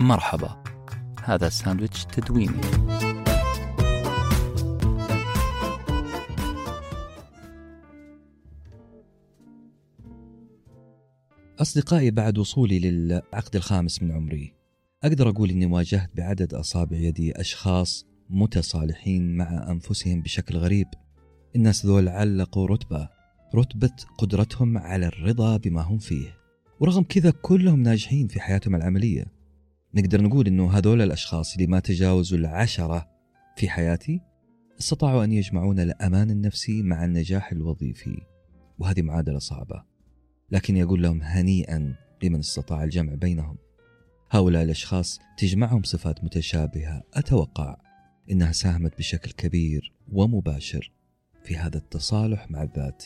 مرحبا. هذا ساندويتش تدويني. أصدقائي بعد وصولي للعقد الخامس من عمري أقدر أقول أني واجهت بعدد أصابع يدي أشخاص متصالحين مع أنفسهم بشكل غريب. الناس ذول علقوا رتبة رتبة قدرتهم على الرضا بما هم فيه. ورغم كذا كلهم ناجحين في حياتهم العملية. نقدر نقول أنه هذول الأشخاص اللي ما تجاوزوا العشرة في حياتي استطاعوا أن يجمعون الأمان النفسي مع النجاح الوظيفي وهذه معادلة صعبة. لكن يقول لهم هنيئا لمن استطاع الجمع بينهم. هؤلاء الأشخاص تجمعهم صفات متشابهة. أتوقع إنها ساهمت بشكل كبير ومباشر في هذا التصالح مع الذات.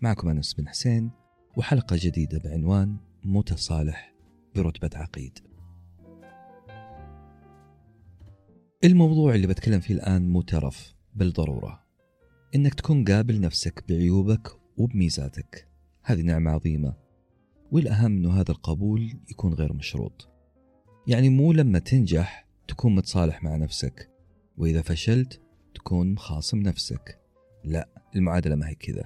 معكم أنس بن حسين وحلقة جديدة بعنوان متصالح برتبة عقيد. الموضوع اللي بتكلم فيه الآن مو ترف بالضرورة. إنك تكون قابل نفسك بعيوبك وبميزاتك. هذه نعمة عظيمة. والأهم أنه هذا القبول يكون غير مشروط. يعني مو لما تنجح تكون متصالح مع نفسك. وإذا فشلت تكون مخاصم نفسك. لا المعادلة ما هي كذا.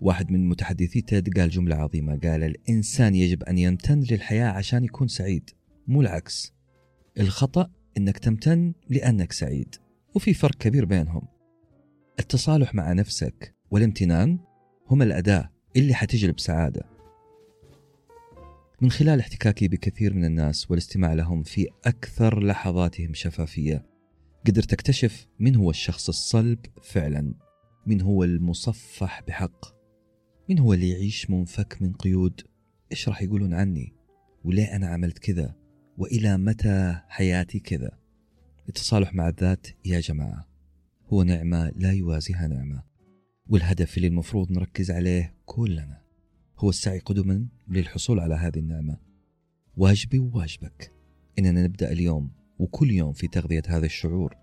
واحد من متحدثي تيد قال جملة عظيمة. قال الإنسان يجب أن يمتن للحياة عشان يكون سعيد. مو العكس. الخطأ أنك تمتن لأنك سعيد وفي فرق كبير بينهم. التصالح مع نفسك والامتنان هما الأداة اللي حتجلب سعادة. من خلال احتكاكي بكثير من الناس والاستماع لهم في أكثر لحظاتهم شفافية قدرت أكتشف من هو الشخص الصلب فعلا من هو المصفح بحق من هو اللي يعيش منفك من قيود. إيش راح يقولون عني؟ وليه أنا عملت كذا؟ وإلى متى حياتي كذا؟ التصالح مع الذات يا جماعة. هو نعمة لا يوازيها نعمة والهدف اللي المفروض نركز عليه كلنا هو السعي قدما للحصول على هذه النعمة. واجبي وواجبك إننا نبدأ اليوم وكل يوم في تغذية هذا الشعور.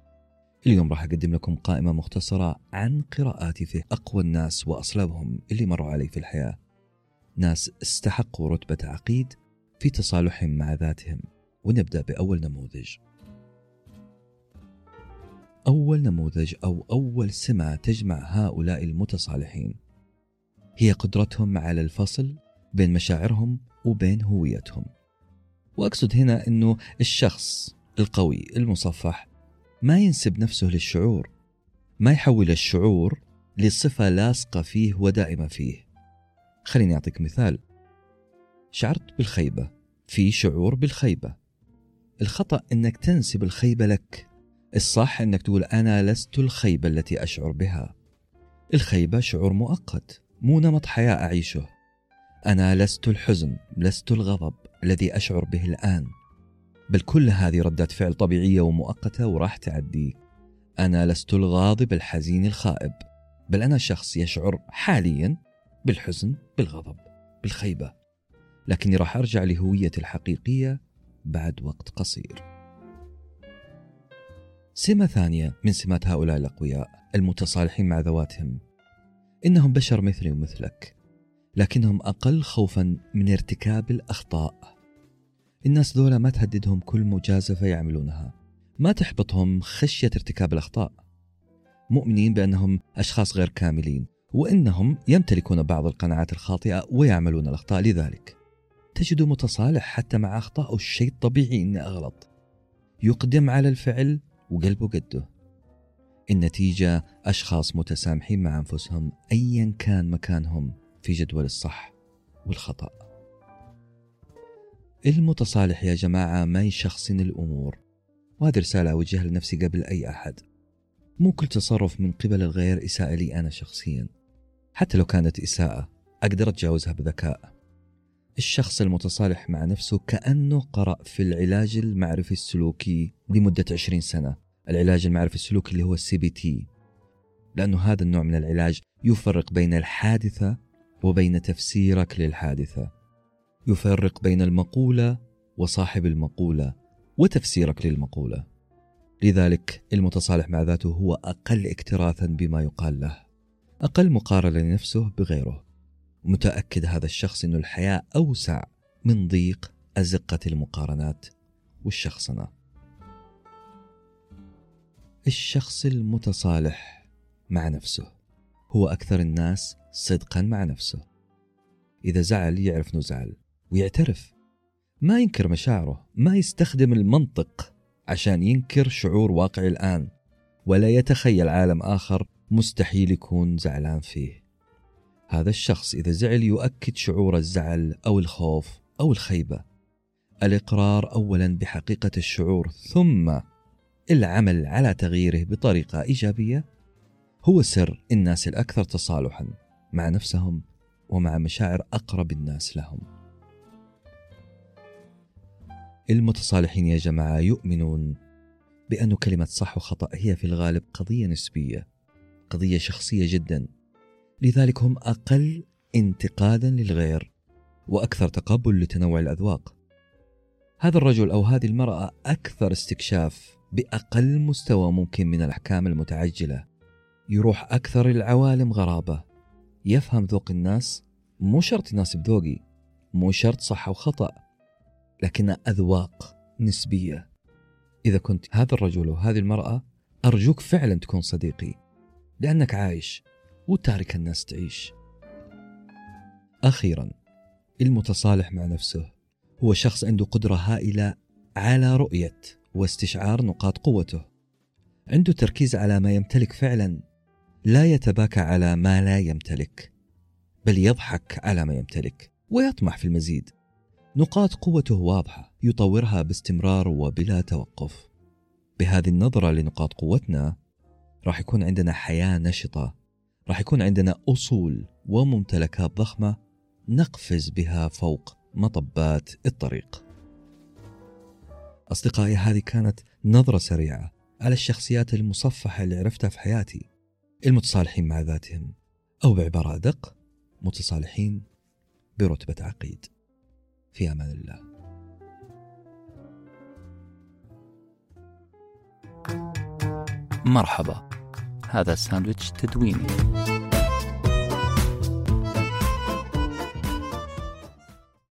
اليوم راح أقدم لكم قائمة مختصرة عن قراءاتي في أقوى الناس وأصلبهم اللي مروا علي في الحياة. ناس استحقوا رتبة عقيد في تصالحهم مع ذاتهم. ونبدأ بأول نموذج. أول نموذج أو أول سمة تجمع هؤلاء المتصالحين. هي قدرتهم على الفصل بين مشاعرهم وبين هويتهم. وأقصد هنا أنه الشخص القوي المصفح ما ينسب نفسه للشعور ما يحول الشعور لصفة لاصقة فيه ودائمة فيه. خليني أعطيك مثال. شعرت بالخيبة في شعور بالخيبة. الخطأ أنك تنسب الخيبة لك. الصح أنك تقول أنا لست الخيبة التي أشعر بها. الخيبة شعور مؤقت مو نمط حياة أعيشه. أنا لست الحزن لست الغضب الذي أشعر به الآن. بل كل هذه ردات فعل طبيعية ومؤقتة وراح تعدي. أنا لست الغاضب الحزين الخائب. بل أنا شخص يشعر حاليا بالحزن بالغضب بالخيبة. لكني راح أرجع لهويتي الحقيقية بعد وقت قصير. سمة ثانية من سمات هؤلاء الأقوياء المتصالحين مع ذواتهم. إنهم بشر مثلي ومثلك لكنهم أقل خوفا من ارتكاب الأخطاء. الناس ذولا ما تهددهم كل مجازفة يعملونها ما تحبطهم خشية ارتكاب الأخطاء. مؤمنين بأنهم أشخاص غير كاملين وإنهم يمتلكون بعض القناعات الخاطئة ويعملون الأخطاء لذلك. تجد متصالح حتى مع أخطائه الشيء الطبيعي إني أغلط. يقدم على الفعل وقلبه قده. النتيجة أشخاص متسامحين مع أنفسهم أيا كان مكانهم في جدول الصح والخطأ. المتصالح يا جماعة ما يشخصن الأمور. وهذه رسالة أوجهها لنفسي قبل أي أحد. مو كل تصرف من قبل الغير إساءة لي أنا شخصيا. حتى لو كانت إساءة أقدر أتجاوزها بذكاء. الشخص المتصالح مع نفسه كأنه قرأ في العلاج المعرفي السلوكي لمدة 20 سنة. العلاج المعرفي السلوكي اللي هو ال CBT لأنه هذا النوع من العلاج يفرق بين الحادثة وبين تفسيرك للحادثة. يفرق بين المقولة وصاحب المقولة وتفسيرك للمقولة. لذلك المتصالح مع ذاته هو أقل اكتراثا بما يقال له. أقل مقارنة لنفسه بغيره. متأكد هذا الشخص أن الحياة أوسع من ضيق أزقة المقارنات والشخصنة. الشخص المتصالح مع نفسه هو أكثر الناس صدقا مع نفسه. إذا زعل يعرف أنه زعل ويعترف. ما ينكر مشاعره ما يستخدم المنطق عشان ينكر شعور واقعي الآن. ولا يتخيل عالم آخر مستحيل يكون زعلان فيه. هذا الشخص إذا زعل يؤكد شعور الزعل أو الخوف أو الخيبة. الإقرار أولا بحقيقة الشعور ثم العمل على تغييره بطريقة إيجابية. هو سر الناس الأكثر تصالحا مع نفسهم ومع مشاعر أقرب الناس لهم. المتصالحين يا جماعة يؤمنون بأن كلمة صح وخطأ هي في الغالب قضية نسبية قضية شخصية جدا. لذلك هم أقل انتقادا للغير وأكثر تقبل لتنوع الأذواق. هذا الرجل أو هذه المرأة أكثر استكشاف بأقل مستوى ممكن من الأحكام المتعجلة. يروح أكثر العوالم غرابة. يفهم ذوق الناس مو شرط يناسب ذوقي مو شرط صح أو خطأ لكن أذواق نسبية. إذا كنت هذا الرجل وهذه المرأة أرجوك فعلا تكون صديقي لأنك عايش وتارك الناس تعيش. أخيرا المتصالح مع نفسه. هو شخص عنده قدرة هائلة على رؤية واستشعار نقاط قوته. عنده تركيز على ما يمتلك فعلا. لا يتباكى على ما لا يمتلك بل يضحك على ما يمتلك ويطمح في المزيد. نقاط قوته واضحة يطورها باستمرار وبلا توقف. بهذه النظرة لنقاط قوتنا راح يكون عندنا حياة نشطة راح يكون عندنا أصول وممتلكات ضخمة نقفز بها فوق مطبات الطريق. أصدقائي هذه كانت نظرة سريعة على الشخصيات المصفحة اللي عرفتها في حياتي. المتصالحين مع ذاتهم أو بعبارة أدق متصالحين برتبة عقيد. في أمان الله. مرحبا. هذا ساندويتش تدويني